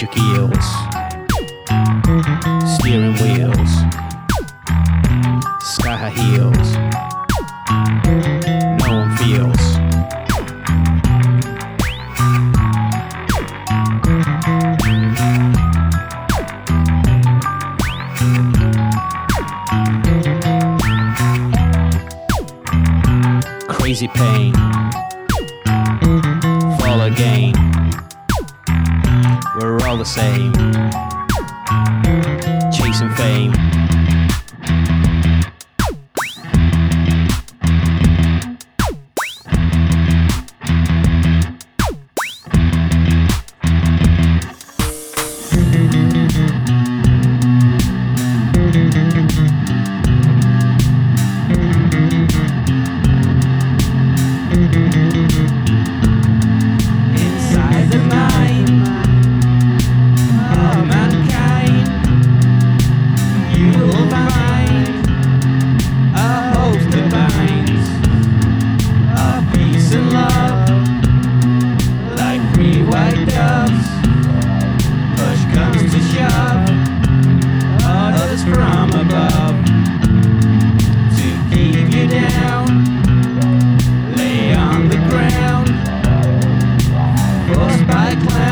electric eels, steering wheels, sky high heels, known fields. Crazy pain, fall again all the same. I climb.